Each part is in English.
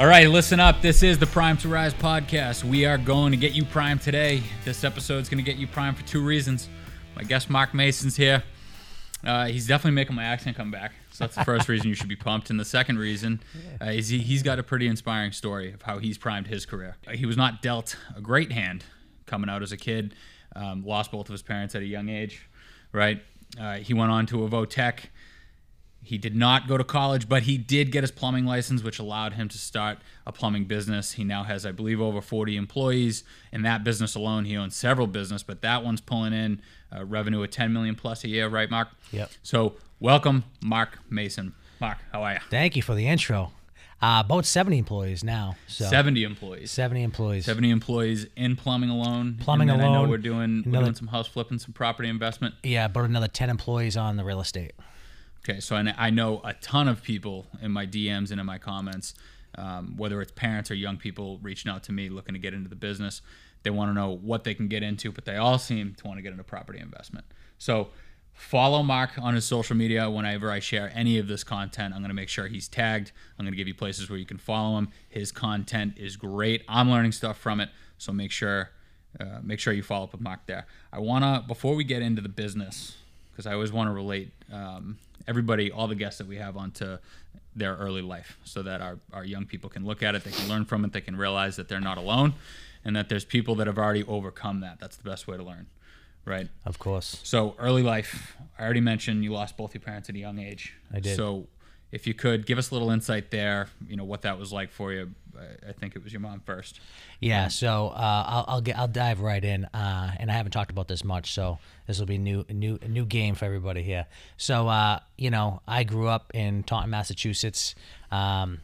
All right, listen up. This is the Prime to Rise podcast. We are going to get you prime today. This episode is going to get you prime for two reasons. My guest Marc Mason's here. Uh, he's definitely making my accent come back. So that's the first reason you should be pumped. And the second reason uh, is he, he's got a pretty inspiring story of how he's primed his career. He was not dealt a great hand coming out as a kid, um, lost both of his parents at a young age, right? Uh, he went on to a Votech. He did not go to college, but he did get his plumbing license, which allowed him to start a plumbing business. He now has, I believe, over 40 employees. In that business alone, he owns several business, but that one's pulling in uh, revenue of 10 million plus a year, right, Marc? Yep. So, welcome, Marc Mason. Marc, how are you? Thank you for the intro. Uh, about 70 employees now. So 70 employees. 70 employees. 70 employees in plumbing alone. Plumbing and then I know alone. we're doing, we're doing some house flipping, some property investment. Yeah, about another 10 employees on the real estate. Okay, so I, I know a ton of people in my DMs and in my comments, um, whether it's parents or young people reaching out to me looking to get into the business. They want to know what they can get into, but they all seem to want to get into property investment. So follow Marc on his social media. Whenever I share any of this content, I'm going to make sure he's tagged. I'm going to give you places where you can follow him. His content is great. I'm learning stuff from it, so make sure uh, make sure you follow up with Marc there. I want to before we get into the business because I always want to relate um, everybody, all the guests that we have onto their early life so that our, our young people can look at it, they can learn from it, they can realize that they're not alone and that there's people that have already overcome that. That's the best way to learn, right? Of course. So, early life, I already mentioned you lost both your parents at a young age. I did. So, if you could give us a little insight there, you know, what that was like for you. I- think it was your mom first. Yeah, so uh, I'll, I'll get I'll dive right in, uh, and I haven't talked about this much, so this will be new new new game for everybody here. So uh, you know, I grew up in Taunton, Massachusetts. Um,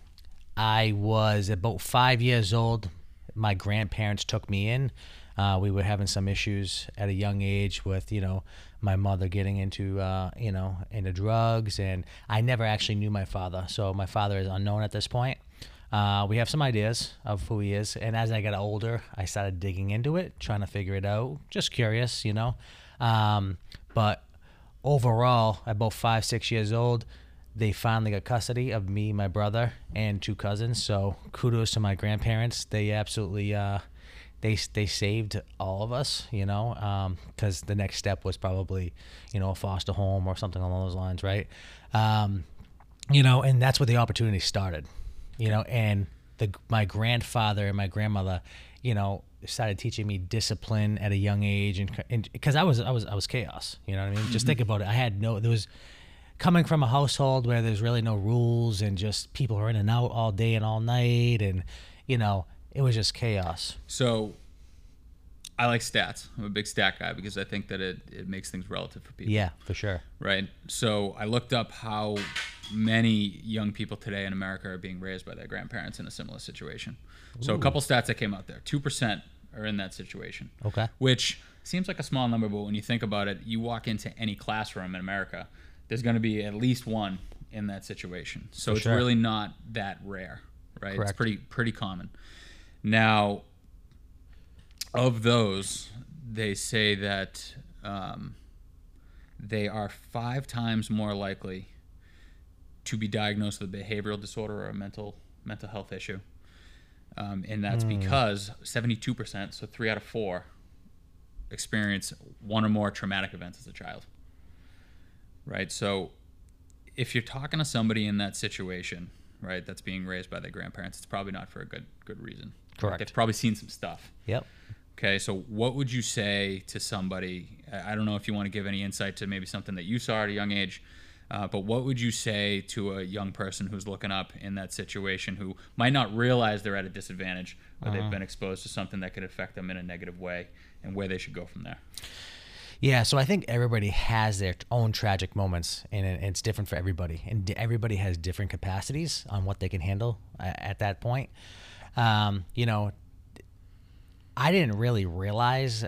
I was about five years old. My grandparents took me in. Uh, we were having some issues at a young age with you know my mother getting into uh, you know into drugs, and I never actually knew my father. So my father is unknown at this point. Uh, we have some ideas of who he is, and as I got older, I started digging into it, trying to figure it out. Just curious, you know. Um, but overall, about five, six years old, they finally got custody of me, my brother, and two cousins. So kudos to my grandparents. They absolutely uh, they they saved all of us, you know, because the next step was probably, you know, a foster home or something along those lines, right? Um, you know, and that's where the opportunity started, you know, and the my grandfather and my grandmother, you know, started teaching me discipline at a young age, and because I was I was I was chaos, you know what I mean? Just mm-hmm. think about it. I had no there was coming from a household where there's really no rules and just people are in and out all day and all night, and you know, it was just chaos. So, I like stats. I'm a big stat guy because I think that it, it makes things relative for people. Yeah, for sure. right? So I looked up how many young people today in America are being raised by their grandparents in a similar situation. So a couple stats that came out there: two percent are in that situation. Okay. Which seems like a small number, but when you think about it, you walk into any classroom in America, there's going to be at least one in that situation. So For it's sure. really not that rare, right? Correct. It's pretty pretty common. Now, of those, they say that um, they are five times more likely to be diagnosed with a behavioral disorder or a mental mental health issue, um, and that's because seventy-two percent, so three out of four, experience one or more traumatic events as a child. Right, so if you're talking to somebody in that situation, right, that's being raised by their grandparents, it's probably not for a good good reason. Correct. They've probably seen some stuff. Yep. Okay, so what would you say to somebody? I don't know if you want to give any insight to maybe something that you saw at a young age, uh, but what would you say to a young person who's looking up in that situation who might not realize they're at a disadvantage or they've been exposed to something that could affect them in a negative way and where they should go from there? Yeah, so I think everybody has their own tragic moments, and it's different for everybody, and everybody has different capacities on what they can handle at that point. Um, you know, I didn't really realize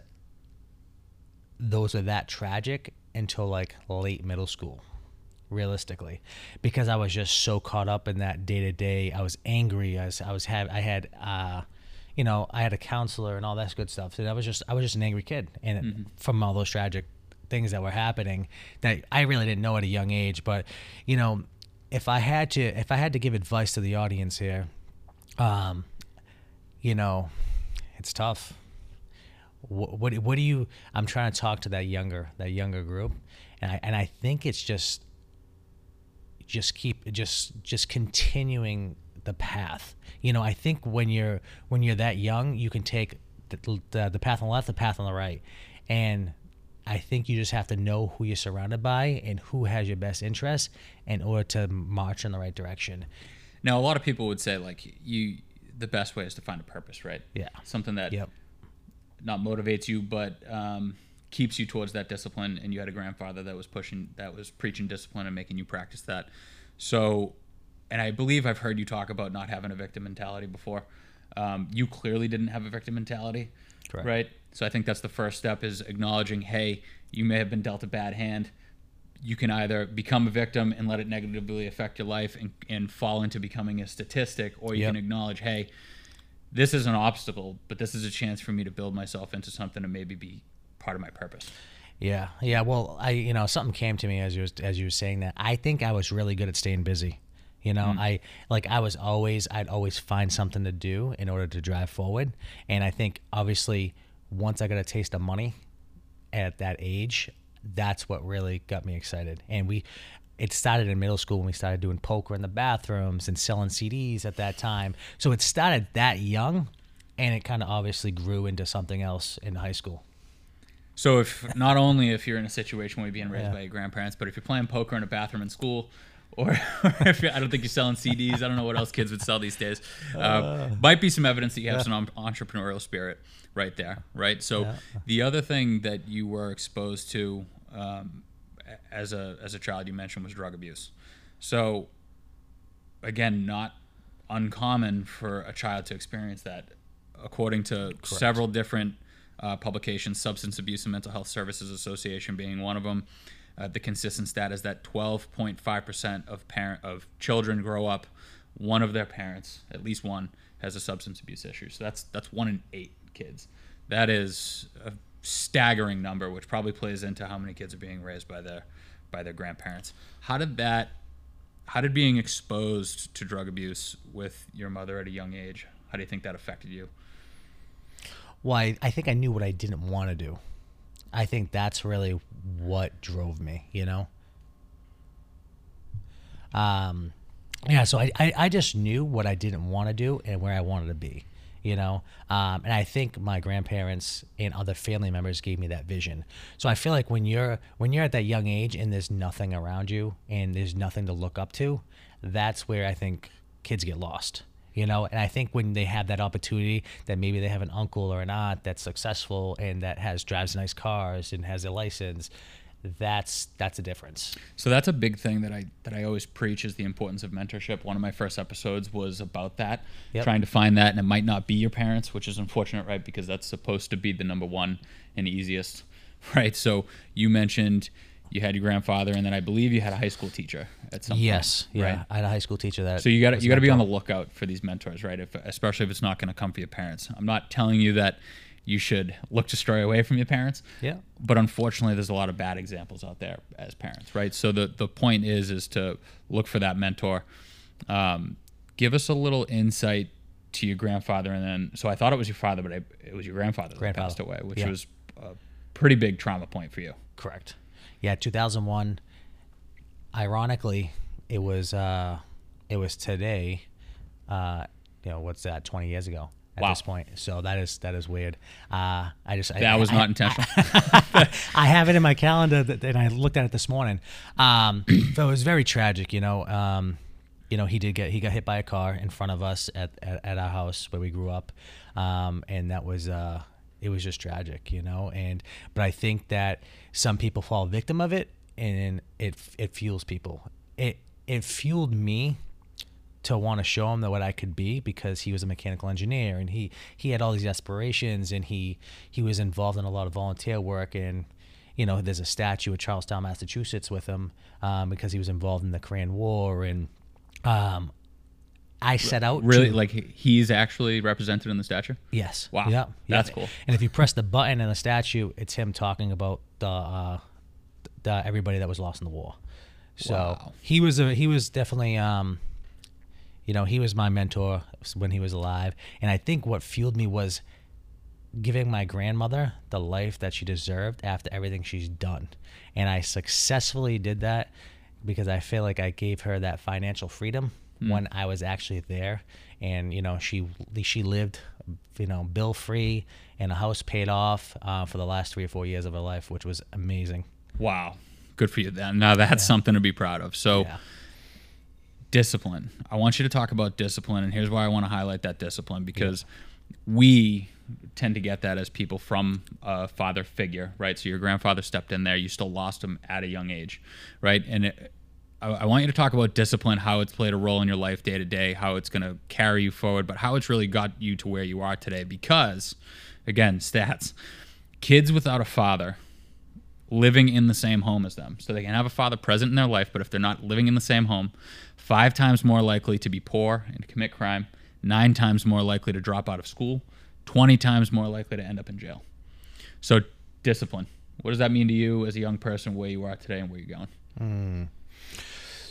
those are that tragic until like late middle school realistically because i was just so caught up in that day to day i was angry. I was i was have i had uh you know i had a counselor and all that good stuff. So i was just i was just an angry kid. And from all those tragic things that were happening that i really didn't know at a young age. But you know if i had to if i had to give advice to the audience here um, you know, it's tough. What, what what do you? I'm trying to talk to that younger that younger group, and I and I think it's just just keep just just continuing the path. You know, I think when you're when you're that young, you can take the, the, the path on the left, the path on the right, and I think you just have to know who you're surrounded by and who has your best interest in order to march in the right direction. Now, a lot of people would say like you, the best way is to find a purpose, right? Yeah. Something that Yep. not motivates you, but um, keeps you towards that discipline. And you had a grandfather that was pushing, that was preaching discipline and making you practice that. So, and I believe I've heard you talk about not having a victim mentality before. Um, you clearly didn't have a victim mentality, Correct. right? So I think that's the first step is acknowledging, hey, you may have been dealt a bad hand. You can either become a victim and let it negatively affect your life and, and fall into becoming a statistic, or you Yep. can acknowledge, hey, this is an obstacle, but this is a chance for me to build myself into something and maybe be part of my purpose. Yeah, yeah. Well, I you know something came to me as you was as you were saying that. I think I was really good at staying busy. You know, mm-hmm. I like I was always I'd always find something to do in order to drive forward, and I think obviously once I got a taste of money at that age, that's what really got me excited. And we, it started in middle school when we started doing poker in the bathrooms and selling CDs at that time. So it started that young, and it kind of obviously grew into something else in high school. So if not only if you're in a situation where you're being raised Yeah. by your grandparents, but if you're playing poker in a bathroom in school, or, or if you're, I don't think you're selling CDs, I don't know what else kids would sell these days. Uh, might be some evidence that you have some um, entrepreneurial spirit right there, right? So Yeah. the other thing that you were exposed to um, as a as a child, you mentioned was drug abuse. So again, not uncommon for a child to experience that. According to several different uh, publications, Substance Abuse and Mental Health Services Association being one of them, uh, the consistent stat is that 12.5% of parent of children grow up, one of their parents, at least one, has a substance abuse issue. So that's that's one in eight kids. That is a staggering number, which probably plays into how many kids are being raised by their by their grandparents. How did that how did being exposed to drug abuse with your mother at a young age how do you think that affected you Well, I, I think I knew what I didn't want to do. I think that's really what drove me, you know? Um, yeah, so I, I, I just knew what I didn't want to do and where I wanted to be, you know? Um, and I think my grandparents and other family members gave me that vision. So I feel like when you're when you're at that young age and there's nothing around you and there's nothing to look up to, that's where I think kids get lost you know? And i think when they have that opportunity that maybe they have an uncle or an aunt that's successful and that has drives nice cars and has a license that's that's a difference. So that's a big thing that i that i always preach is the importance of mentorship. One of my first episodes was about that Yep. trying to find that and it might not be your parents which is unfortunate right? Because that's supposed to be the number one and easiest right? So you mentioned you had your grandfather and then i believe you had a high school teacher at some yes point Yes, yeah right i had a high school teacher that So you got to you got to be on the lookout for these mentors, right? If especially if it's not going to come from your parents. I'm not telling you that you should look to stray away from your parents. Yeah. But unfortunately, there's a lot of bad examples out there as parents, right? So the the point is is to look for that mentor. Um, give us a little insight to your grandfather, and then so I thought it was your father, but I, it was your grandfather that passed away, which Yeah. was a pretty big trauma point for you. correct yeah 2001 ironically it was uh it was today uh you know what's that 20 years ago at Wow. this point so that is that is weird uh i just I, That was I- not intentional. I have it in my calendar that, and I looked at it this morning. Um, so it was very tragic, you know. Um, you know, he did get he got hit by a car in front of us at, at, at our house where we grew up, um, and that was uh, it was just tragic, you know. And but I think that some people fall victim of it, and it it fuels people. It it fueled me to want to show him that what I could be because he was a mechanical engineer and he he had all these aspirations and he he was involved in a lot of volunteer work and you know there's a statue at Charlestown, Massachusetts with him um, because he was involved in the Korean War and um, I set out really, to, like he's actually represented in the statue. Yes. Wow. Yeah. That's yeah. cool. And if you press the button in the statue, it's him talking about the uh, the everybody that was lost in the war. So Wow. he was a he was definitely um, You know, he was my mentor when he was alive, and I think what fueled me was giving my grandmother the life that she deserved after everything she's done. And I successfully did that because I feel like I gave her that financial freedom mm. when I was actually there. And you know, she she lived, you know, bill free and a house paid off uh, for the last three or four years of her life, which was amazing. Wow, good for you. Then now that's yeah. something to be proud of. So. Yeah discipline. I want you to talk about discipline, and here's why I want to highlight that discipline because we tend to get that as people from a father figure, right? So your grandfather stepped in there, you still lost him at a young age, right? And it, I, I want you to talk about discipline, how it's played a role in your life day to day, how it's going to carry you forward, but how it's really got you to where you are today. Because, again, stats kids without a father living in the same home as them. So they can have a father present in their life, but if they're not living in the same home, five times more likely to be poor and commit crime, nine times more likely to drop out of school, 20 times more likely to end up in jail. So, discipline. What does that mean to you as a young person, where you are today and where you're going? Mm.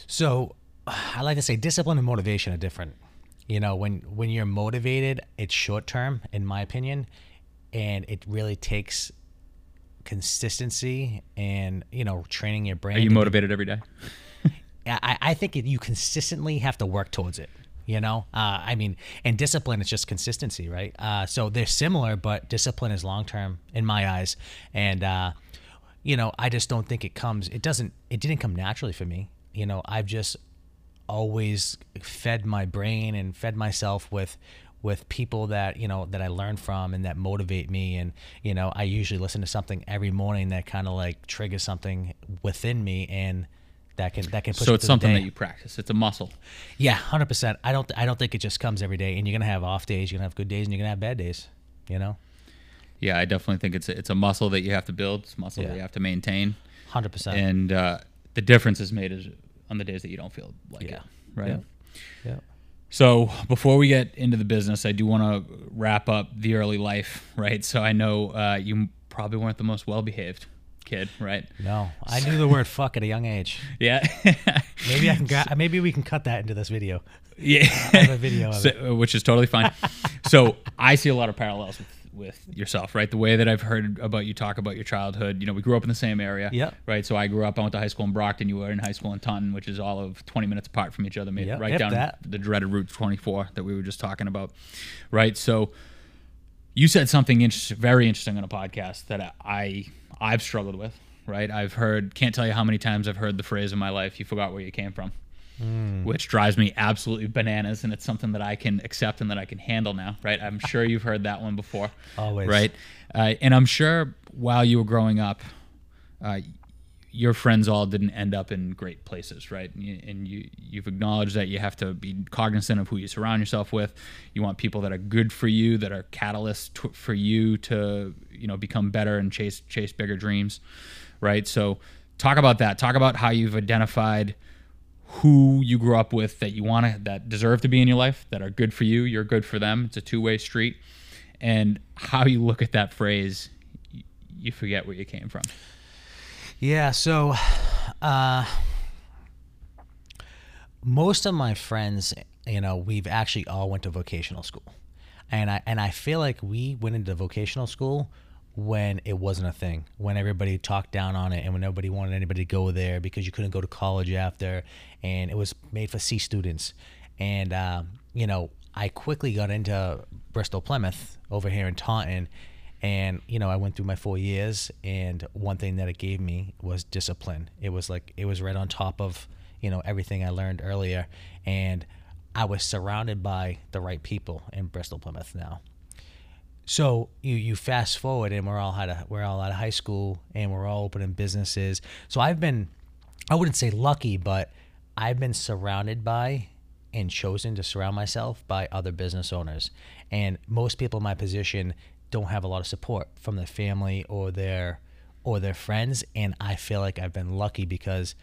So, I like to say discipline and motivation are different. You know, when when you're motivated, it's short term, in my opinion, and it really takes consistency and you know training your brain. Are you motivated be, every day? I, I think it, you consistently have to work towards it you know uh, i mean and discipline is just consistency right uh, so they're similar but discipline is long term in my eyes and uh, you know i just don't think it comes it doesn't it didn't come naturally for me you know i've just always fed my brain and fed myself with with people that you know that I learn from and that motivate me and you know I usually listen to something every morning that kind of like triggers something within me and that can that can push. So it's something that you practice. It's a muscle. Yeah, hundred percent. I don't I don't think it just comes every day. And you're gonna have off days. You're gonna have good days, and you're gonna have bad days. You know. Yeah, I definitely think it's a, it's a muscle that you have to build. It's a muscle yeah. that you have to maintain. Hundred percent. And uh, the difference is made is on the days that you don't feel like yeah. it. Right. Yeah. yeah. So before we get into the business, I do want to wrap up the early life, right? So I know uh, you probably weren't the most well behaved kid, right? No, I knew the word fuck at a young age. Yeah. maybe I can. Gra- maybe we can cut that into this video. Yeah, a video so, uh, which is totally fine. so I see a lot of parallels with, with yourself, right? The way that I've heard about you talk about your childhood. You know, we grew up in the same area. Yeah. Right. So I grew up. I went to high school in Brockton. You were in high school in Taunton, which is all of 20 minutes apart from each other. Maybe yep, right down that. the dreaded Route 24 that we were just talking about. Right. So you said something inter- very interesting on a podcast that I I've struggled with right? I've heard, can't tell you how many times I've heard the phrase in my life, you forgot where you came from, mm. which drives me absolutely bananas. And it's something that I can accept and that I can handle now, right? I'm sure you've heard that one before. Always. Right. Uh, and I'm sure while you were growing up, uh, your friends all didn't end up in great places, right? And you you've acknowledged that you have to be cognizant of who you surround yourself with. You want people that are good for you, that are catalysts for you to you know become better and chase chase bigger dreams right? So talk about that. Talk about how you've identified who you grew up with that you want to that deserve to be in your life that are good for you you're good for them. It's a two-way street. And how you look at that phrase you forget where you came from. Yeah so uh most of my friends you know we've actually all went to vocational school. And i and i feel like we went into vocational school when it wasn't a thing, when everybody talked down on it, and when nobody wanted anybody to go there because you couldn't go to college after, and it was made for C students. And uh, you know, I quickly got into Bristol Plymouth over here in Taunton, and you know, I went through my four years, and one thing that it gave me was discipline. It was like it was right on top of you know everything I learned earlier, and I was surrounded by the right people in Bristol Plymouth now. So you you fast forward and we're all out of we're all out of high school and we're all opening businesses. So I've been I wouldn't say lucky, but I've been surrounded by and chosen to surround myself by other business owners. And most people in my position don't have a lot of support from their family or their or their friends and I feel like I've been lucky because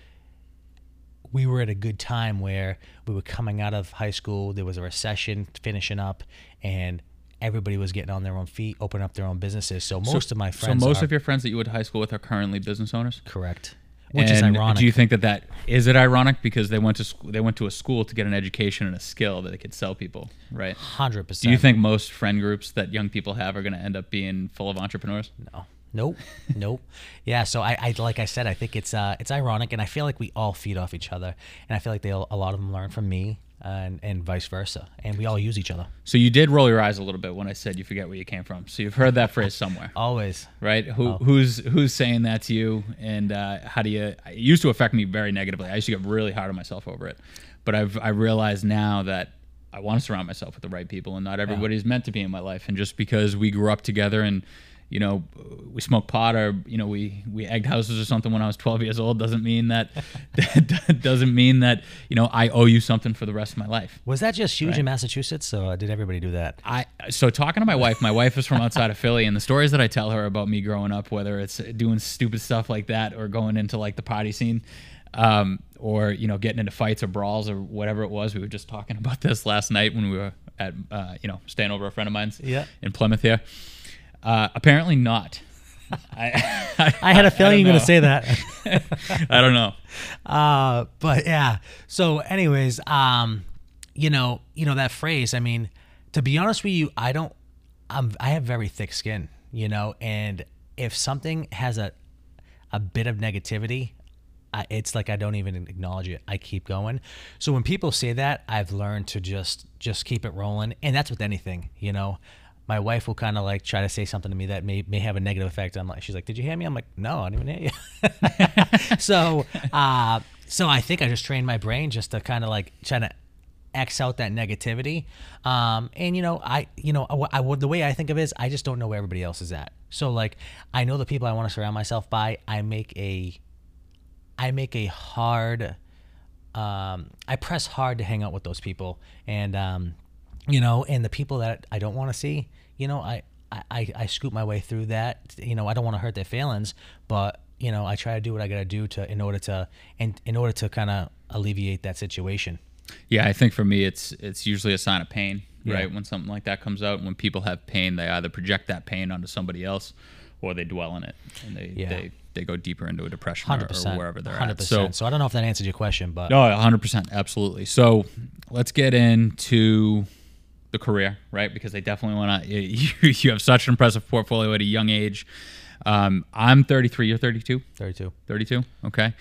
we were at a good time where we were coming out of high school, there was a recession finishing up and everybody was getting on their own feet, opening up their own businesses. So most so, of my friends. So most are, of your friends that you went to high school with are currently business owners. Correct. Which is And ironic. Do you think that that is it ironic because they went to school, they went to a school to get an education and a skill that they could sell people, right? Hundred percent. Do you think most friend groups that young people have are going to end up being full of entrepreneurs? No. Nope. nope. Yeah. So I, I, like I said, I think it's uh, it's ironic, and I feel like we all feed off each other, and I feel like they a lot of them learn from me, and and vice versa, and we all use each other. So you did roll your eyes a little bit when I said you forget where you came from. So you've heard that phrase somewhere, Always. right? Who Oh. who's who's saying that to you, and uh, how do you? It used to affect me very negatively. I used to get really hard on myself over it, but I've I realized now that. I want to surround myself with the right people, and not everybody's meant to be in my life. And just because we grew up together and you know, we smoked pot or you know, we we egged houses or something when I was 12 years old doesn't mean that that doesn't mean that you know I owe you something for the rest of my life. Was that just huge Right. in Massachusetts? So uh, did everybody do that? I so talking to my wife. My wife is from outside of Philly, and the stories that I tell her about me growing up, whether it's doing stupid stuff like that or going into like the party scene, um, or you know getting into fights or brawls or whatever it was. We were just talking about this last night when we were at uh, you know staying over a friend of mine's Yeah. in Plymouth here. Uh, apparently not. I, I had a feeling you were going to say that. I don't know. Uh, but yeah. So, anyways, um, you know, you know that phrase. I mean, to be honest with you, I don't. I'm. I have very thick skin. You know, and if something has a a bit of negativity, I, it's like I don't even acknowledge it. I keep going. So when people say that, I've learned to just just keep it rolling, and that's with anything. You know. My wife will kind of like try to say something to me that may, may have a negative effect. I'm like, she's like, "Did you hear me?" I'm like, "No, I didn't even hear you." so, uh, so I think I just trained my brain just to kind of like try to X out that negativity. Um, and you know, I, you know, I, I the way I think of it is I just don't know where everybody else is at. So like, I know the people I want to surround myself by. I make a, I make a hard, um, I press hard to hang out with those people, and um, you know, and the people that I don't want to see, you know, I, I, I scoop my way through that. You know, I don't want to hurt their feelings, but you know, I try to do what I got to do to in order to and in order to kind of alleviate that situation. Yeah, I think for me, it's it's usually a sign of pain, Yeah. right? When something like that comes out, when people have pain, they either project that pain onto somebody else, or they dwell in it and they Yeah. they, they go deeper into a depression or, or wherever they're hundred at. So. So I don't know if that answered your question, but no, hundred percent, absolutely. So, let's get into the career, right? Because they definitely want to. You, you have such an impressive portfolio at a young age. Um, I'm 33. You're 32. thirty-two. 32 okay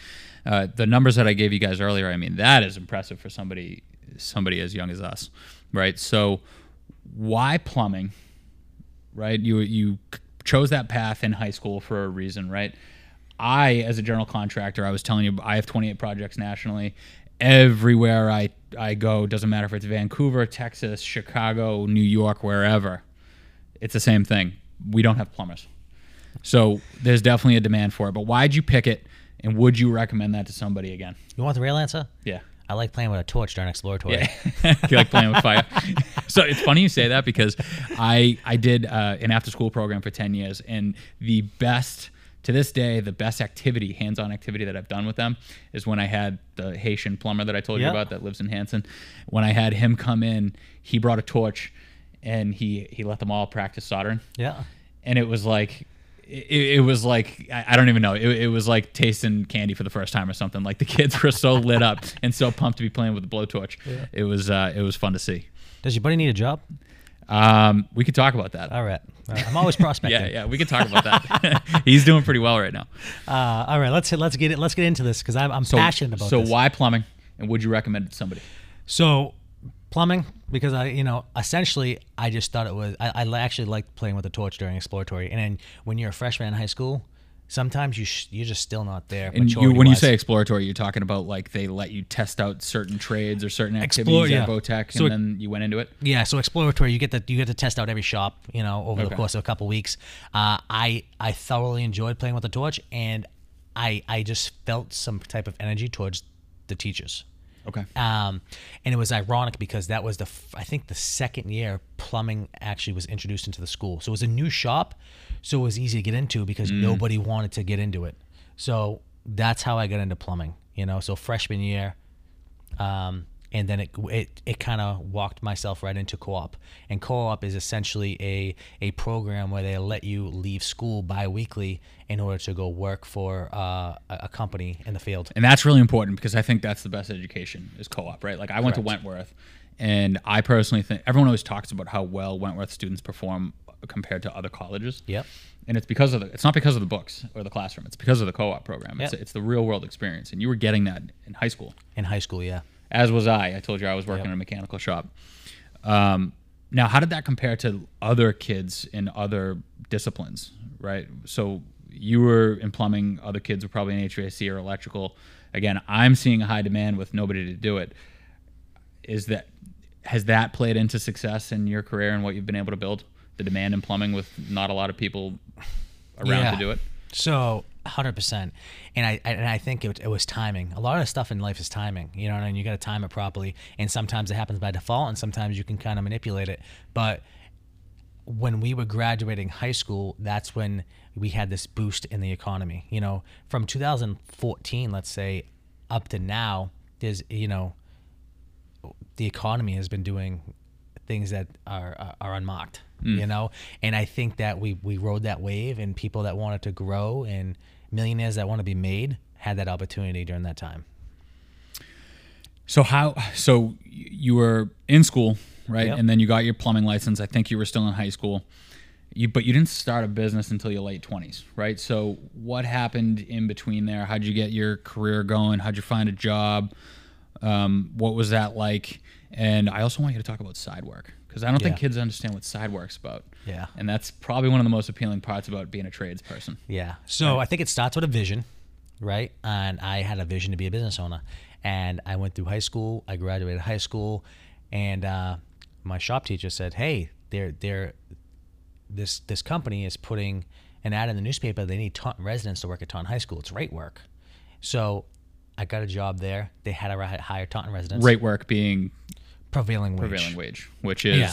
uh, the numbers that i gave you guys earlier i mean that is impressive for somebody somebody as young as us right so why plumbing right you you chose that path in high school for a reason right i as a general contractor i was telling you i have 28 projects nationally everywhere i i go doesn't matter if it's vancouver texas chicago new york wherever it's the same thing we don't have plumbers so there's definitely a demand for it. But why'd you pick it, and would you recommend that to somebody again? You want the real answer? Yeah. I like playing with a torch during exploratory. Yeah. you like playing with fire. so it's funny you say that because I I did uh, an after school program for 10 years, and the best to this day, the best activity, hands-on activity that I've done with them is when I had the Haitian plumber that I told Yeah. you about that lives in Hanson. When I had him come in, he brought a torch, and he he let them all practice soldering. Yeah. and it was like it, it was like I, don't even know it, it was like tasting candy for the first time or something like the kids were so lit up and so pumped to be playing with the blowtorch it was uh, it was fun to see Does your buddy need a job? Um, we could talk about that All right. All right. I'm always prospecting. yeah yeah we could talk about that he's doing pretty well right now Uh, all right. Let's let's get it. Let's get into this because I'm, I'm so passionate about so this. why plumbing and would you recommend it to somebody So, plumbing because I, you know, essentially, I just thought it was. I, I actually liked playing with the torch during exploratory, and then when you're a freshman in high school, sometimes you sh- you're just still not there. and you when you say exploratory you're talking about like they let you test out certain trades or certain activities Explore- at yeah. Votech So and it- then you went into it Yeah, so exploratory, you get to you get to test out every shop, you know, over the course of a couple weeks. Uh, I I thoroughly enjoyed playing with the torch, and I I just felt some type of energy towards the teachers. Okay Um, and it was ironic because that was the f- I think the second year plumbing actually was introduced into the school. So it was a new shop, so it was easy to get into because nobody wanted to get into it. So that's how I got into plumbing. You know, so freshman year, um, and then it it, it kind of walked myself right into co-op. And co-op is essentially a a program where they let you leave school bi-weekly in order to go work for uh, a company in the field. And that's really important because I think that's the best education is co-op, right? Like I went to Wentworth, and I personally think everyone always talks about how well Wentworth students perform compared to other colleges. Yep. And it's because of the it's not because of the books or the classroom. It's because of the co-op program. It's Yep. it's the real world experience, and you were getting that in high school, In high school, yeah. As was I. I told you I was working Yep. in a mechanical shop. Um, now, how did that compare to other kids in other disciplines? Right. So you were in plumbing. Other kids were probably in HVAC or electrical. Again, I'm seeing a high demand with nobody to do it. Is that has that played into success in your career and what you've been able to build? The demand in plumbing with not a lot of people around Yeah. to do it. So, hundred percent, and I and I think it, it was timing. A lot of stuff in life is timing, you know, and you got to time it properly. And sometimes it happens by default, and sometimes you can kind of manipulate it. But when we were graduating high school, that's when we had this boost in the economy. You know, from 2014, let's say, up to now, there's you know, the economy has been doing things that are are, are unmarked. You know, and I think that we we rode that wave, and people that wanted to grow and millionaires that want to be made had that opportunity during that time. So how? So you were in school, right? Yep. And then you got your plumbing license. I think you were still in high school. You, but you didn't start a business until your late twenties, right? So what happened in between there? How'd you get your career going? How'd you find a job? Um, what was that like? And I also want you to talk about side work because I don't think kids understand what side work's about. Yeah. And that's probably one of the most appealing parts about being a tradesperson. Yeah. So I think it starts with a vision, right? And I had a vision to be a business owner. And I went through high school. I graduated high school, and uh, my shop teacher said, "Hey, they're they're this this company is putting an ad in the newspaper. They need Taunton residents to work at Taunton High School. It's rate work." So I got a job there. They had to ri- hire Taunton residents. Rate work being prevailing wage. prevailing wage, which is Yeah.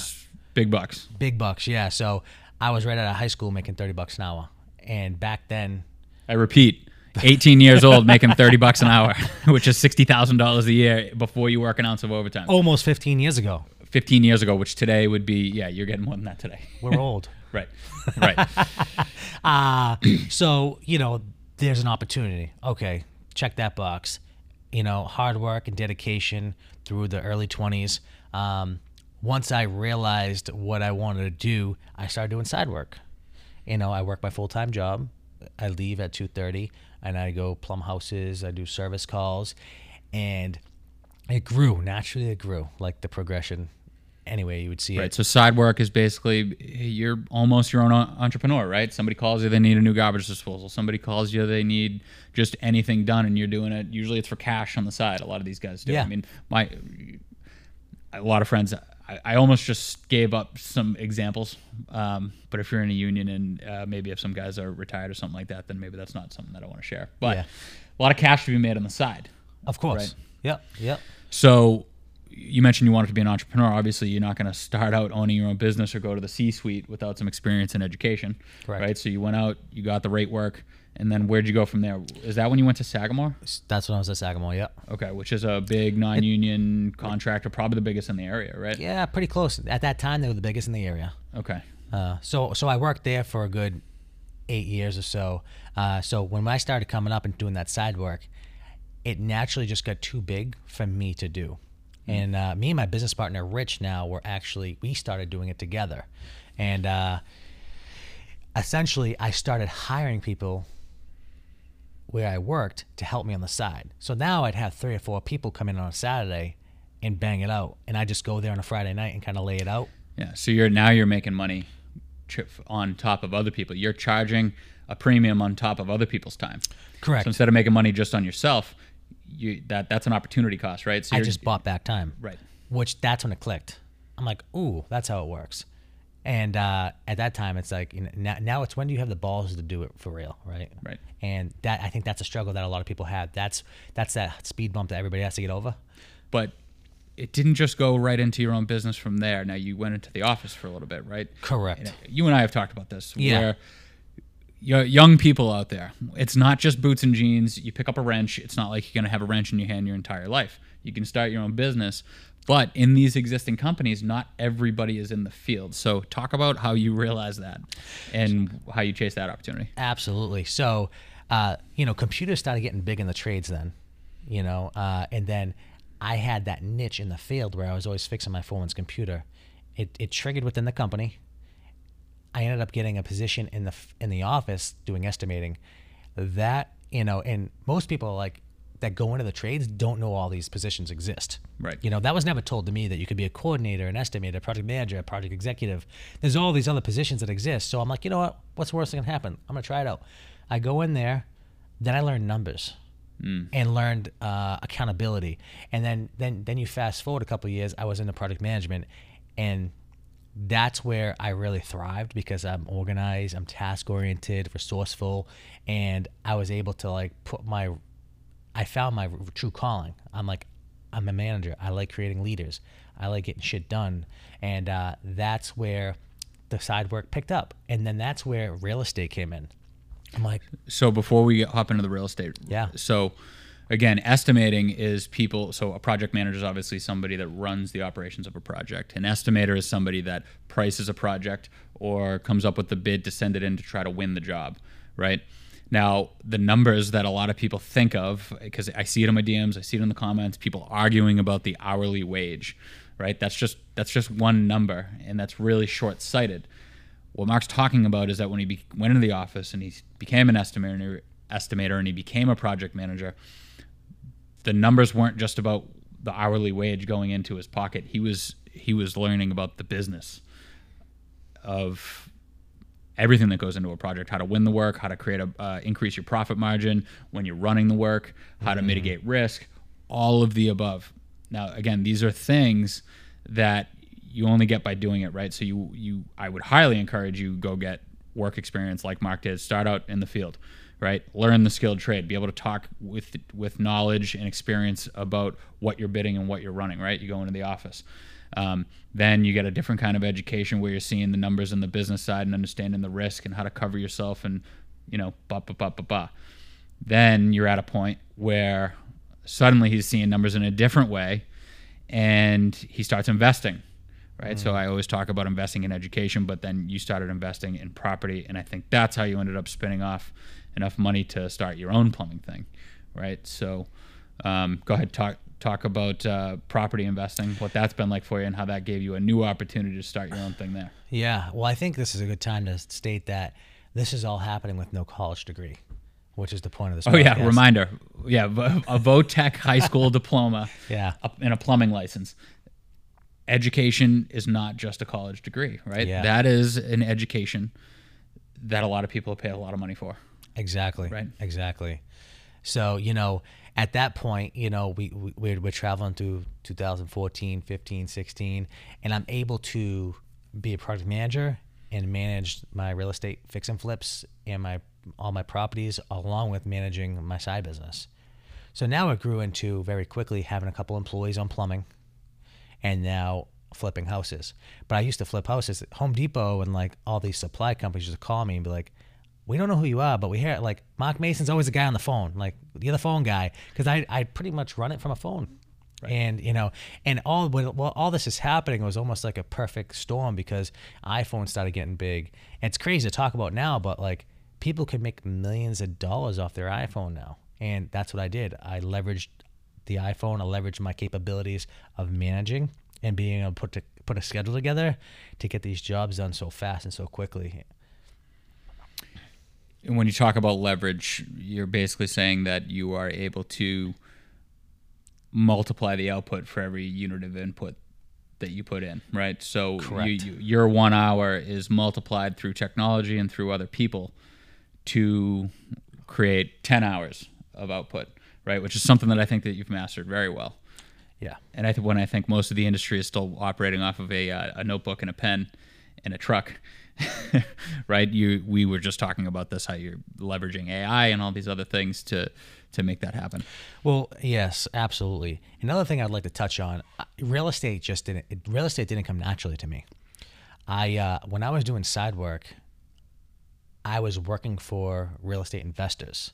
big bucks. Big bucks, yeah. So I was right out of high school making thirty bucks an hour, and back then I repeat, 18 years old making 30 bucks an hour, which is $60,000 a year before you work an ounce of overtime. almost 15 years ago. 15 years ago, which today would be, yeah, you're getting more than that today. We're old. right. Right. Uh, so, you know, there's an opportunity. Okay, check that box. You know, hard work and dedication through the early 20s. Um, once I realized what I wanted to do, I started doing side work. You know, I work my full time job. I leave at 2:30 and I go plumb houses. I do service calls, and it grew naturally. It grew like the progression. Anyway, you would see right. it. So side work is basically you're almost your own entrepreneur, right? Somebody calls you, they need a new garbage disposal. Somebody calls you, they need just anything done, and you're doing it. Usually it's for cash on the side. A lot of these guys do. Yeah. I mean, my a lot of friends. I, I almost just gave up some examples. Um, but if you're in a union and uh, maybe if some guys are retired or something like that, then maybe that's not something that I want to share. But Yeah. a lot of cash to be made on the side. Of course. Right. Yep. Yep. So you mentioned you wanted to be an entrepreneur. Obviously, you're not going to start out owning your own business or go to the C-suite without some experience in education. Correct. Right. So you went out, you got the rate work, and then where'd you go from there? Is that when you went to Sagamore? That's when I was at Sagamore. Yeah. Okay, which is a big non-union contractor, probably the biggest in the area, right? Yeah, pretty close. At that time, they were the biggest in the area. Okay. Uh, so, so I worked there for a good eight years or so. Uh, so when I started coming up and doing that side work, it naturally just got too big for me to do. And uh, me and my business partner Rich now were actually we started doing it together, and uh, essentially I started hiring people where I worked to help me on the side. So now I'd have three or four people come in on a Saturday and bang it out, and I just go there on a Friday night and kind of lay it out. Yeah. So you're now you're making money on top of other people. You're charging a premium on top of other people's time. Correct. So instead of making money just on yourself, you that that's an opportunity cost, right? So I just bought back time. right. Which that's when it clicked. I'm like, ooh, that's how it works. And uh, at that time, it's like you know, now, now it's when do you have the balls to do it for real, right? Right. And that I think that's a struggle that a lot of people have. That's that's that speed bump that everybody has to get over. but it didn't just go right into your own business from there. Now you went into the office for a little bit, right? Correct. And you and I have talked about this. Yeah. Where young people out there, it's not just boots and jeans. You pick up a wrench. It's not like you're going to have a wrench in your hand your entire life. You can start your own business. But in these existing companies, not everybody is in the field. So talk about how you realize that and how you chase that opportunity. Absolutely. So, uh, you know, computers started getting big in the trades then, you know, uh, and then I had that niche in the field where I was always fixing my phone's computer. It, it triggered within the company. I ended up getting a position in the in the office doing estimating. That you know, and most people like that go into the trades don't know all these positions exist. Right. You know, that was never told to me that you could be a coordinator, an estimator, project manager, a project executive. There's all these other positions that exist. So I'm like, you know what? What's the worst that can happen? I'm gonna try it out. I go in there, then I learned numbers. And learned uh, accountability, and then then then you fast forward a couple of years. I was into project management, and that's where I really thrived because I'm organized, I'm task oriented, resourceful, and I was able to like put my I found my true calling. I'm like I'm a manager. I like creating leaders. I like getting shit done, and uh, that's where the side work picked up, and then that's where real estate came in. I'm like, So before we hop into the real estate, Yeah. So again, estimating is people. So a project manager is obviously somebody that runs the operations of a project. An estimator is somebody that prices a project or comes up with the bid to send it in to try to win the job, right? Now, the numbers that a lot of people think of, because I see it in my DMs, I see it in the comments, people arguing about the hourly wage, right? That's just that's just one number, and that's really short-sighted what Marc's talking about is that when he be, went into the office and he became an estimator, estimator and he became a project manager, the numbers weren't just about the hourly wage going into his pocket. He was he was learning about the business of everything that goes into a project how to win the work how to create a uh, increase your profit margin when you're running the work how to mitigate risk all of the above. Now again these are things that you only get by doing it right? So you you i would highly encourage you go get work experience like Marc did. Start out in the field right learn the skilled trade be able to talk with with knowledge and experience about what you're bidding and what you're running right you go into the office um, then you get a different kind of education where you're seeing the numbers in the business side and understanding the risk and how to cover yourself and you know ba ba ba ba ba. Then you're at a point where suddenly he's seeing numbers in a different way, and he starts investing. Right. So I always talk about investing in education, but then you started investing in property, and I think that's how you ended up spinning off enough money to start your own plumbing thing. Right. So um, go ahead talk talk about uh, property investing, what that's been like for you, and how that gave you a new opportunity to start your own thing there. Yeah, well, I think this is a good time to state that this is all happening with no college degree, which is the point of this. Oh yeah, reminder. Yeah, a Votech high school diploma. Yeah. and a plumbing license. Education is not just a college degree, right? Yeah. That is an education that a lot of people pay a lot of money for. Exactly. Right. Exactly. So you know, at that point, you know, we, we we're, we're traveling through 2014, 15, 16, and I'm able to be a project manager and manage my real estate fix and flips and my all my properties along with managing my side business. So now it grew into very quickly having a couple employees on plumbing and now flipping houses. But I used to flip houses at Home Depot and like all these supply companies used to call me and be like, we don't know who you are, but we hear it. like Marc Mason's always a guy on the phone, like you're the phone guy, because I I pretty much run it from a phone, and you know, and all when well, all this is happening was almost like a perfect storm because iPhone started getting big. And it's crazy to talk about now, but like people can make millions of dollars off their iPhone now, and that's what I did. I leveraged the iPhone. I leverage my capabilities of managing and being able to put to, put a schedule together to get these jobs done so fast and so quickly. And when you talk about leverage, you're basically saying that you are able to multiply the output for every unit of input that you put in, right? So you, you, your one hour is multiplied through technology and through other people to create 10 hours of output, right? Which is something that I think that you've mastered very well. Yeah. And I think when I think most of the industry is still operating off of a, uh, a notebook and a pen and a truck, right? You we were just talking about this how you're leveraging AI and all these other things to to make that happen. Well, yes, absolutely. Another thing I'd like to touch on: uh, real estate just didn't. Real estate didn't come naturally to me. I uh, when I was doing side work, I was working for real estate investors.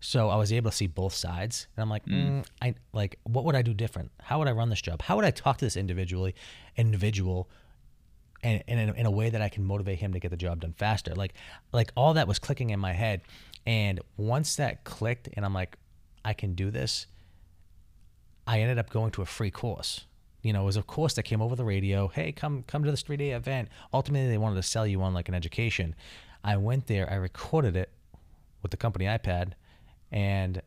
So I was able to see both sides, and I'm like, mm. I like, what would I do different? How would I run this job? How would I talk to this individually, individual, and, and in, in a way that I can motivate him to get the job done faster? Like, like all that was clicking in my head, and once that clicked, and I'm like, I can do this. I ended up going to a free course. You know, it was a course that came over the radio. Hey, come come to this three day event. Ultimately, they wanted to sell you on like an education. I went there. I recorded it with the company iPad and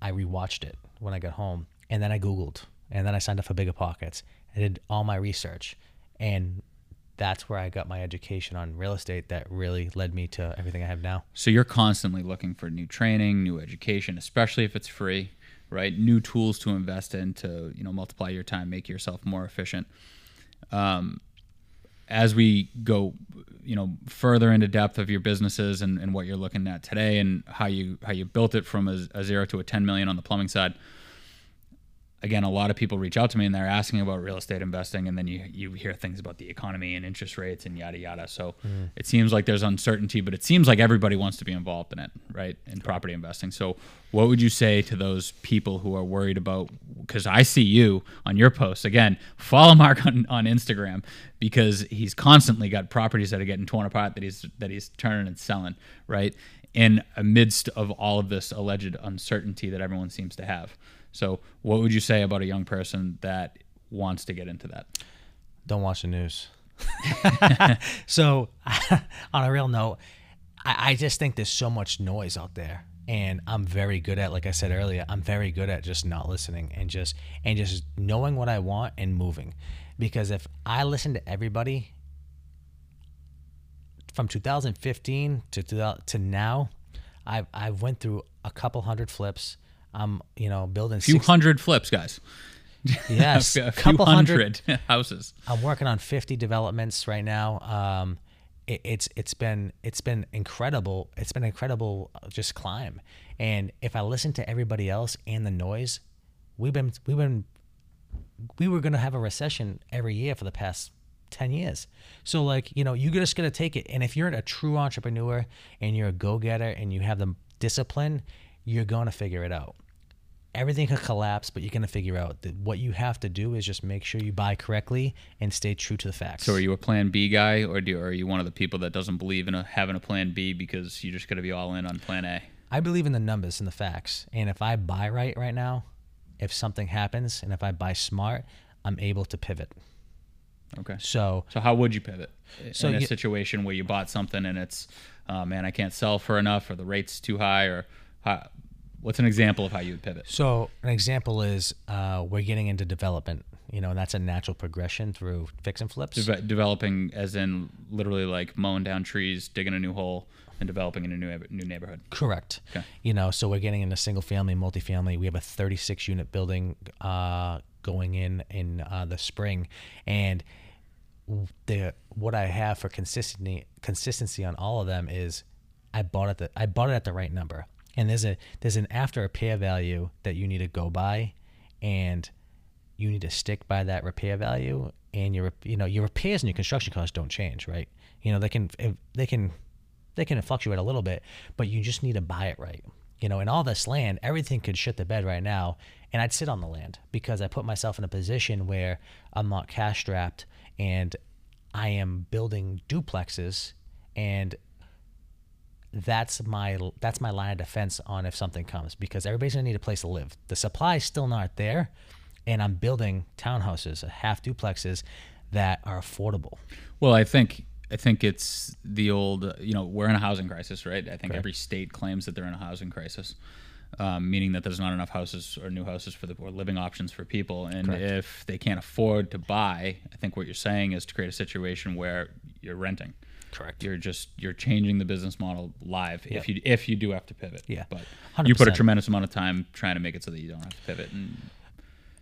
I rewatched it when I got home, and then I Googled, and then I signed up for BiggerPockets. I did all my research, and that's where I got my education on real estate that really led me to everything I have now. So you're constantly looking for new training, new education, especially if it's free, right? New tools to invest in to you know multiply your time, make yourself more efficient. Um, as we go you know further into depth of your businesses and, and what you're looking at today and how you how you built it from a, a zero to a 10 million on the plumbing side again, a lot of people reach out to me and they're asking about real estate investing, and then you you hear things about the economy and interest rates and yada yada. So mm. it seems like there's uncertainty, but it seems like everybody wants to be involved in it, right? In property investing. So what would you say to those people who are worried about? Because I see you on your posts again. Follow Marc on, on Instagram because he's constantly got properties that are getting torn apart that he's that he's turning and selling, right? In amidst of all of this alleged uncertainty that everyone seems to have. So, what would you say about a young person that wants to get into that? Don't watch the news. so, on a real note, I, I just think there's so much noise out there and I'm very good at like I said earlier I'm very good at just not listening and just and just knowing what I want and moving because if I listen to everybody from 2015 to to now I've I've went through a couple hundred flips I'm, you know, building a few six, hundred flips, guys. Yes, a, a couple hundred, hundred houses. I'm working on 50 developments right now. Um, it, it's it's been it's been incredible. It's been incredible just climb. And if I listen to everybody else and the noise, we've been we've been we were gonna have a recession every year for the past 10 years. So like, you know, you're just going to take it. And if you're a true entrepreneur and you're a go-getter and you have the discipline, you're going to figure it out everything could collapse, but you're going to figure out that what you have to do is just make sure you buy correctly and stay true to the facts. So, are you a Plan B guy, or do, are you one of the people that doesn't believe in a, having a Plan B because you're just to be all in on Plan A? I believe in the numbers and the facts, and if I buy right right now, if something happens, and if I buy smart, I'm able to pivot. Okay. So, so how would you pivot so in a you, situation where you bought something and it's, uh, man, I can't sell for enough, or the rate's too high, or how, What's an example of how you would pivot? So an example is uh, we're getting into development. You know, and that's a natural progression through fix and flips. De- developing, as in literally like mowing down trees, digging a new hole, and developing in a new new neighborhood. Correct. Okay. You know, so we're getting into single family, multifamily. We have a 36 unit building uh, going in in uh, the spring, and the what I have for consistency consistency on all of them is I bought it the I bought it at the right number and there's a there's an after repair value that you need to go by and you need to stick by that repair value and your you know your repairs and your construction costs don't change right? You know they can they can they can fluctuate a little bit but you just need to buy it right. You know in all this land everything could shit the bed right now and i'd sit on the land because i put myself in a position where i'm not cash strapped and i am building duplexes and that's my that's my line of defense on if something comes because everybody's gonna need a place to live. The supply is still not there, and I'm building townhouses, half duplexes that are affordable. Well, I think I think it's the old you know we're in a housing crisis, right? I think every state claims that they're in a housing crisis. Um, meaning that there's not enough houses or new houses for the or living options for people. And Correct. if they can't afford to buy, I think what you're saying is to create a situation where you're renting. Correct. You're just you're changing the business model live yep. if you if you do have to pivot. Yeah. But 100%. you put a tremendous amount of time trying to make it so that you don't have to pivot. And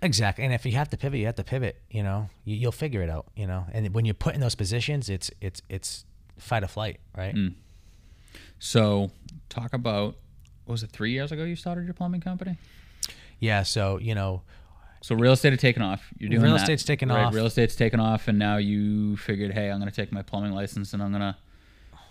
exactly. And if you have to pivot, you have to pivot. You know, you, will figure it out. You know, and when you're put in those positions, it's it's it's fight or flight, right? Mm. So talk about was it three years ago you started your plumbing company? Yeah. So you know so real estate had taken off. You're doing that. real that, estate's taken right? off. Real estate's taken off, and now you figured, hey, I'm going to take my plumbing license and I'm going to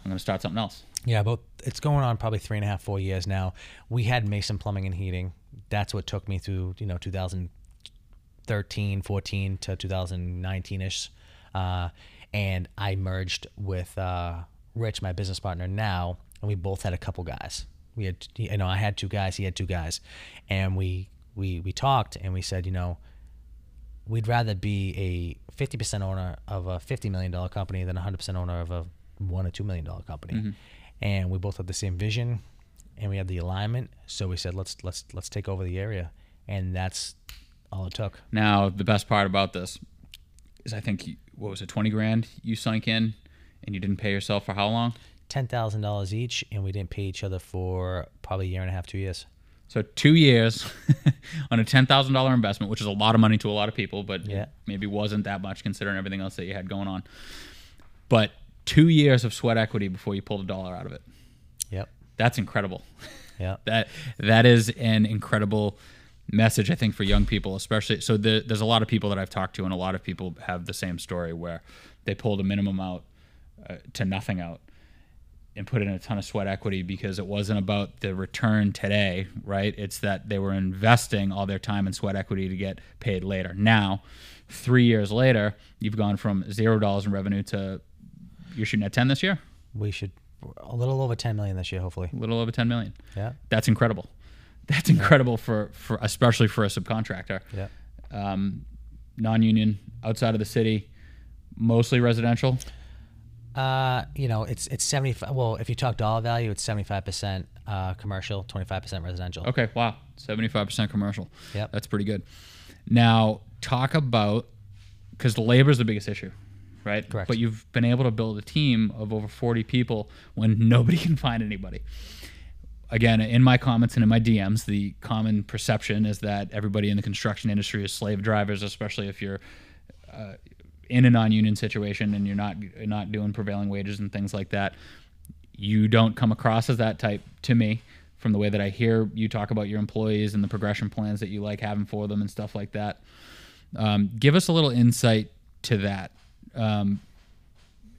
I'm going to start something else. Yeah, but it's going on probably three and a half, four years now. We had Mason Plumbing and Heating. That's what took me through, you know, 2013, 14 to 2019 ish. Uh, and I merged with uh, Rich, my business partner now, and we both had a couple guys. We had, you know, I had two guys, he had two guys, and we we we talked and we said, you know, we'd rather be a 50% owner of a 50 million dollar company than a 100% owner of a one or two million dollar company. Mm-hmm. And we both had the same vision, and we had the alignment. So we said, let's let's let's take over the area, and that's all it took. Now, the best part about this is I think, what was it, 20 grand you sunk in and you didn't pay yourself for how long? Ten thousand dollars each, and we didn't pay each other for probably a year and a half, two years. So two years on a ten thousand dollar investment, which is a lot of money to a lot of people, but Yeah. maybe wasn't that much considering everything else that you had going on. But two years of sweat equity before you pulled a dollar out of it. Yep. That's incredible. Yep. That that is an incredible message, I think, for young people, especially. So the, there's a lot of people that I've talked to, and a lot of people have the same story where they pulled a minimum out uh, to nothing out and put in a ton of sweat equity because it wasn't about the return today, right? It's that they were investing all their time in sweat equity to get paid later. Now, three years later, you've gone from zero dollars in revenue to you're shooting at ten this year, We should a little over ten million this year, hopefully. a little over ten million. Yeah. That's incredible. That's incredible for, for especially for a subcontractor. Yeah. Um, non-union, outside of the city, mostly residential. Uh, you know, it's it's seventy five. Well, if you talk dollar value, it's seventy five percent uh commercial, twenty five percent residential. Okay, wow, seventy-five percent commercial. Yep. that's pretty good. Now talk about because labor is the biggest issue, right? Correct. But you've been able to build a team of over forty people when nobody can find anybody. Again, in my comments and in my DMs, the common perception is that everybody in the construction industry is slave drivers, especially if you're uh, in a non-union situation and you're not not doing prevailing wages and things like that. You don't come across as that type to me from the way that I hear you talk about your employees and the progression plans that you like having for them and stuff like that. Um, give us a little insight to that um,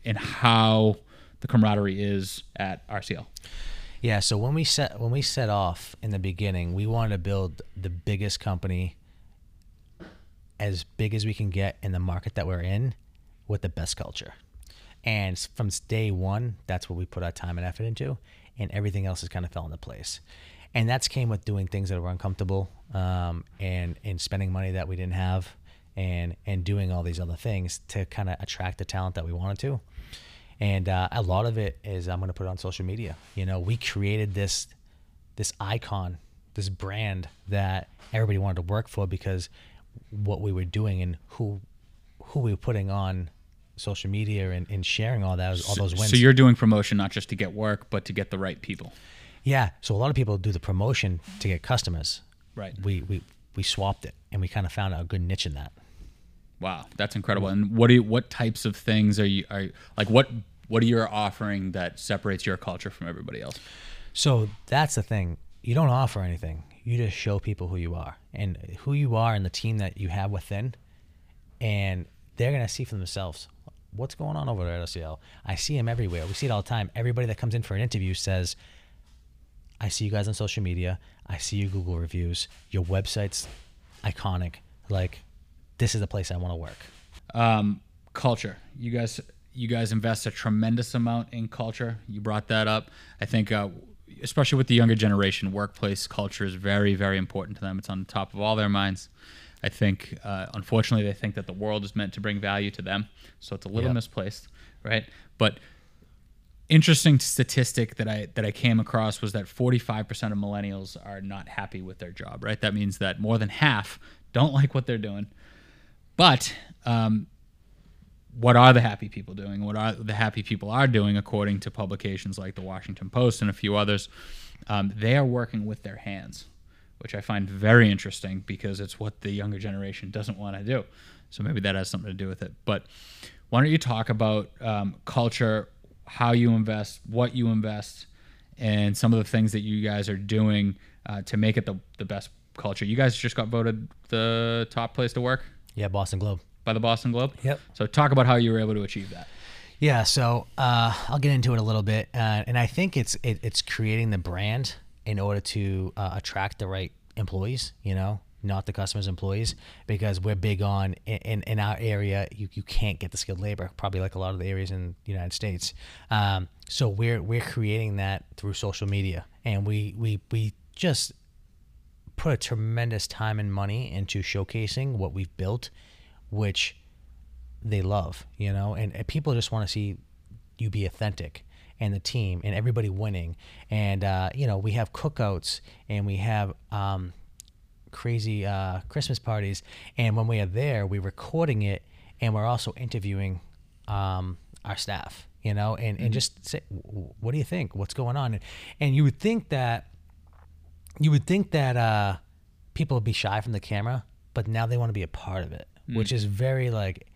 and how the camaraderie is at RCL. Yeah, so when we set when we set off in the beginning, we wanted to build the biggest company as big as we can get in the market that we're in with the best culture. And from day one, that's what we put our time and effort into, and everything else has kind of fell into place. And that's came with doing things that were uncomfortable, um, and and spending money that we didn't have, and and doing all these other things to kind of attract the talent that we wanted to. And uh, a lot of it is I'm going to put it on social media. You know, we created this this icon, this brand that everybody wanted to work for because what we were doing and who who we were putting on social media and, and sharing all that all those wins. So you're doing promotion not just to get work, but to get the right people. yeah. So a lot of people do the promotion to get customers. Right. We we we swapped it and we kind of found a good niche in that. Wow, that's incredible. And what do you, what types of things are you are like what what are you offering that separates your culture from everybody else? So that's the thing. You don't offer anything. You just show people who you are and who you are and the team that you have within. And they're to see for themselves what's going on over there at RCL. I see them everywhere. We see it all the time. Everybody that comes in for an interview says, I see you guys on social media. I see your Google reviews. Your website's iconic. Like, this is the place I want to work. Um, culture. You guys you guys invest a tremendous amount in culture. You brought that up. I think uh, especially with the younger generation, workplace culture is very very important to them. It's on the top of all their minds. I think uh, unfortunately they think that the world is meant to bring value to them, so it's a little Yep. misplaced, right? But interesting statistic that I that I came across was that 45% of millennials are not happy with their job, right? That means that more than half don't like what they're doing. But um, what are the happy people doing? What are the happy people are doing, according to publications like the Washington Post and a few others? Um, they are working with their hands, which I find very interesting because it's what the younger generation doesn't want to do. So maybe that has something to do with it. But why don't you talk about um, culture, how you invest, what you invest, and some of the things that you guys are doing uh, to make it the, the best culture? You guys just got voted the top place to work Yeah, Boston Globe. By the Boston Globe. Yep. So talk about how you were able to achieve that. Yeah, so uh, I'll get into it a little bit, uh, and I think it's it, it's creating the brand in order to uh, attract the right employees. You know, not the customers' employees, because we're big on in, in our area. You, you can't get the skilled labor, probably like a lot of the areas in the United States. Um, so we're we're creating that through social media, and we we we just put a tremendous time and money into showcasing what we've built, which they love, you know, and, and people just want to see you be authentic and the team and everybody winning. And, uh, you know, we have cookouts and we have um, crazy uh, Christmas parties. And when we are there, we're recording it and we're also interviewing um, our staff, you know, and, and just say, what do you think? What's going on? And, and you would think that, you would think that uh, people would be shy from the camera, but now they want to be a part of it, which mm. is very like,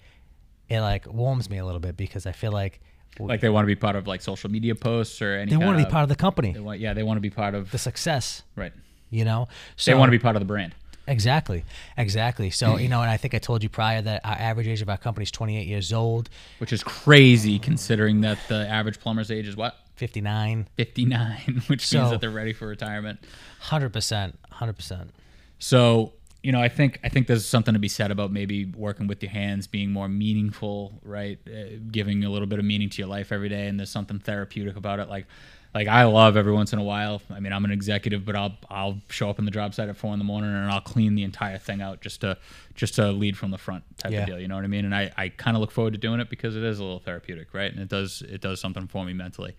it like warms me a little bit because I feel like Like they want to be part of like social media posts or any. they want to be part of the company, They want, yeah, they want to be part of. the success, right. you know. So They want to be part of the brand. exactly, exactly. So you know, and I think I told you prior that our average age of our company is 28 years old, which is crazy considering that the average plumber's age is what 59, 59 which So- means that they're ready for retirement hundred percent, hundred percent. so you know i think i think there's something to be said about maybe working with your hands being more meaningful right? Uh, giving a little bit of meaning to your life every day and there's something therapeutic about it. Like like i love every once in a while i mean i'm an executive but i'll i'll show up in the job site at four in the morning and i'll clean the entire thing out just to just to lead from the front type Yeah. of deal you know what i mean? And i i kind of look forward to doing it because it is a little therapeutic right? And it does it does something for me mentally.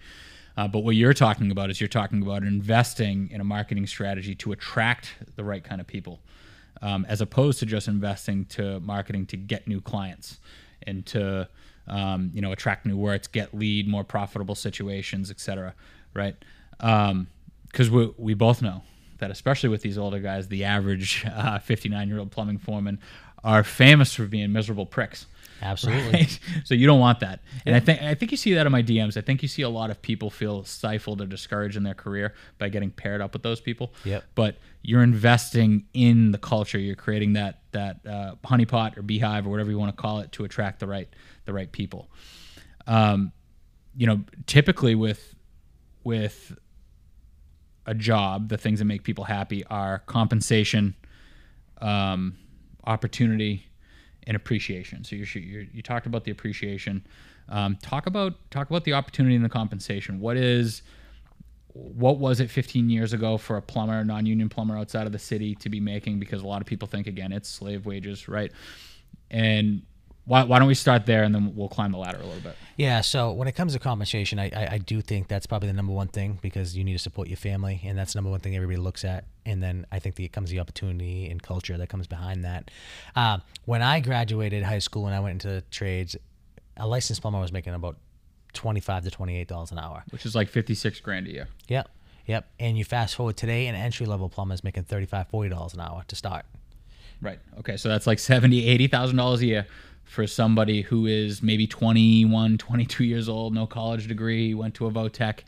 Uh, but what you're talking about is you're talking about investing in a marketing strategy to attract the right kind of people, um, as opposed to just investing to marketing to get new clients and to um, you know attract new words, get lead, more profitable situations, etc. Right? Because we we both know that especially with these older guys, the average 59 year old plumbing foreman are famous for being miserable pricks. Absolutely. Right? So you don't want that. And I think I think you see that in my DMs. I think you see a lot of people feel stifled or discouraged in their career by getting paired up with those people. Yep. But you're investing in the culture. You're creating that that uh, honeypot or beehive or whatever you want to call it to attract the right the right people. Um, you know, typically with with a job, the things that make people happy are compensation, um, opportunity, and appreciation. So you you you talked about the appreciation. Um, talk about talk about the opportunity and the compensation. What is what was it 15 years ago for a plumber, non-union plumber outside of the city to be making? Because a lot of people think again it's slave wages, right? And why, why don't we start there and then we'll climb the ladder a little bit? Yeah, so when it comes to compensation, I, I, I do think that's probably the number one thing because you need to support your family, and that's the number one thing everybody looks at. And then I think the, it comes the opportunity and culture that comes behind that. Uh, when I graduated high school and I went into trades, a licensed plumber was making about twenty-five to twenty-eight dollars an hour. Which is like 56 grand a year. Yep, yep. And you fast forward today, an entry-level plumber is making thirty-five, forty dollars an hour to start. Right. Okay. So that's like seventy, eighty thousand dollars a year for somebody who is maybe 21, 22 years old, no college degree, went to a Votech,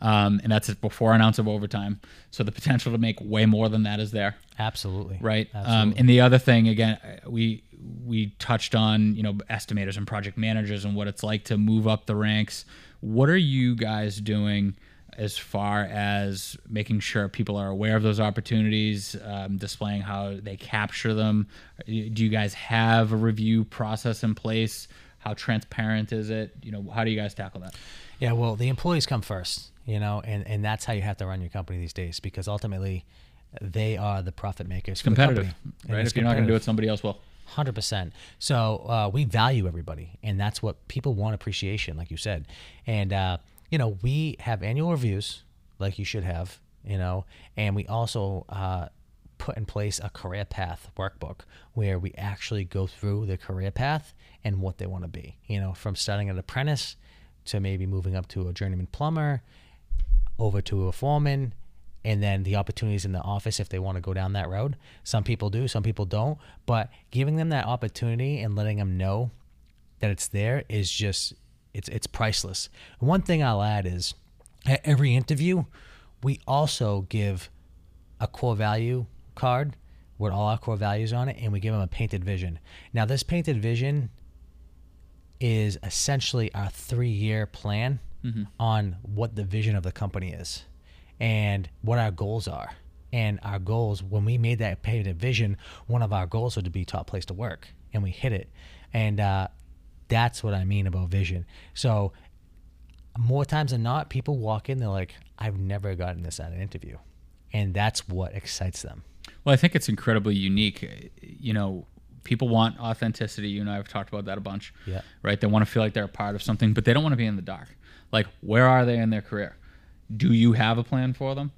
um, and that's before an ounce of overtime. So the potential to make way more than that is there. Absolutely. Right. Um, and the other thing, again, we we touched on you know estimators and project managers and what it's like to move up the ranks. What are you guys doing? As far as making sure people are aware of those opportunities, um, displaying how they capture them. Do you guys have a review process in place? How transparent is it? You know, how do you guys tackle that? Yeah, well, the employees come first, you know, and, and that's how you have to run your company these days because ultimately they are the profit makers. Competitive. Right? If you're not going to do it, somebody else will. Hundred percent. So uh, we value everybody, and that's what people want appreciation, like you said. And uh, you know, we have annual reviews, like you should have. You know, and we also uh, put in place a career path workbook where we actually go through the career path and what they want to be. You know, from starting an apprentice to maybe moving up to a journeyman plumber, over to a foreman and then the opportunities in the office if they want to go down that road. Some people do, some people don't, but giving them that opportunity and letting them know that it's there is just it's it's priceless. One thing I'll add is at every interview, we also give a core value card with all our core values on it and we give them a painted vision. Now this painted vision is essentially our three year plan on what the vision of the company is and what our goals are. And our goals, when we made that painted vision, one of our goals was to be top place to work, and we hit it. And uh, that's what I mean about vision. So more times than not, people walk in, they're like, I've never gotten this at an interview. And that's what excites them. Well, I think it's incredibly unique. You know, people want authenticity. You and I have talked about that a bunch. Yeah. Right? They want to feel like they're a part of something, but they don't want to be in the dark. Like, where are they in their career? Do you have a plan for them?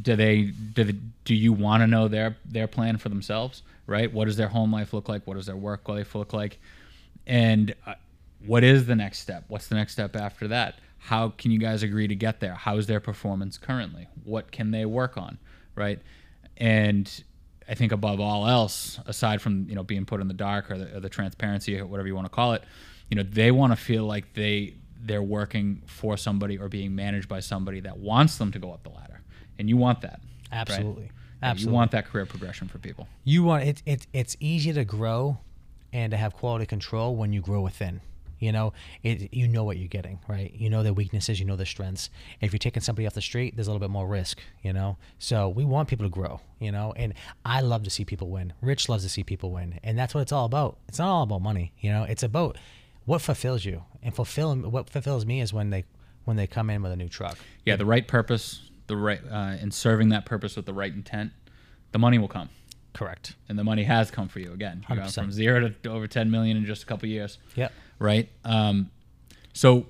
Do they do, they, do you want to know their their plan for themselves? Right? What does their home life look like? What does their work life look like? And uh, what is the next step? What's the next step after that? How can you guys agree to get there? How's their performance currently? What can they work on? Right? And I think above all else, aside from you know being put in the dark or the, or the transparency or whatever you want to call it, you know they want to feel like they they're working for somebody or being managed by somebody that wants them to go up the ladder, and you want that. Absolutely. Yeah, Absolutely. You want that career progression for people. you want it, it it's easier to grow and to have quality control when you grow within. You know it you know what you're getting right? You know their weaknesses you know their strengths. If you're taking somebody off the street there's a little bit more risk you know? So we want people to grow you know? And i love to see people win. Rich loves to see people win. And that's what it's all about. It's not all about money you know? It's about what fulfills you. And fulfill what fulfills me is when they when they come in with a new truck. Yeah, the right purpose, the right uh, in serving that purpose with the right intent, the money will come, correct and the money has come for you again. You know, 100%. from zero to over ten million in just a couple years. yep right? Um, so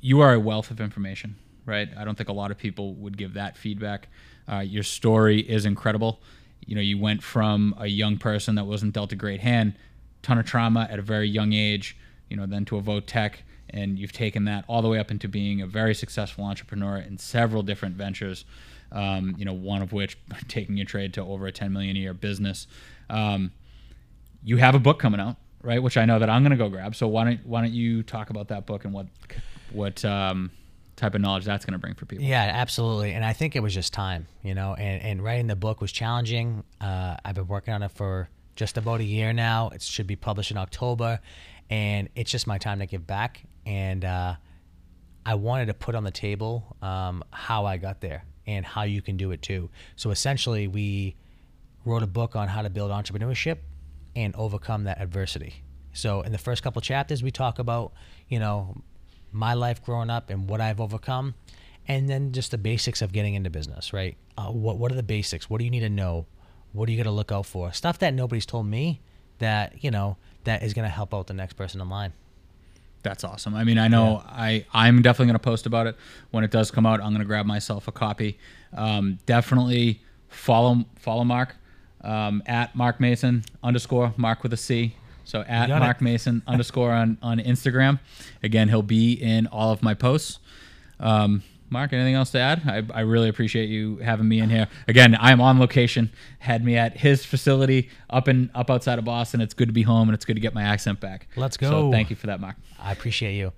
you are a wealth of information, right? I don't think a lot of people would give that feedback. Uh, your story is incredible. You know, you went from a young person that wasn't dealt a great hand, ton of trauma at a very young age, you know, then to a Votech, and you've taken that all the way up into being a very successful entrepreneur in several different ventures. Um, you know, one of which taking your trade to over a 10 million a year business. Um, you have a book coming out, right? Which I know that I'm going to go grab. So why don't why don't you talk about that book and what what um, type of knowledge that's going to bring for people? Yeah, absolutely. And I think it was just time, you know, and, and writing the book was challenging. Uh, I've been working on it for just about a year now. It should be published in October. And it's just my time to give back. And uh, I wanted to put on the table um, how I got there and how you can do it too. So essentially, we wrote a book on how to build entrepreneurship and overcome that adversity. So in the first couple chapters, we talk about, you know, my life growing up and what I've overcome, and then just the basics of getting into business, right? Uh, what What are the basics? What do you need to know? What are you to look out for? Stuff that nobody's told me that you know that is to help out the next person in line. That's awesome. I mean, I know I I'm definitely going to post about it when it does come out. I'm going to grab myself a copy. Um, definitely follow follow Marc um, at Marc Mason underscore Marc with a C. So at Marc it. Mason underscore on on Instagram. Again, he'll be in all of my posts. Um, Marc, anything else to add? I, I really appreciate you having me in here. Again, I'm on location. Had me at his facility up in up outside of Boston. It's good to be home and it's good to get my accent back. Let's So go. thank you for that, Marc. I appreciate you.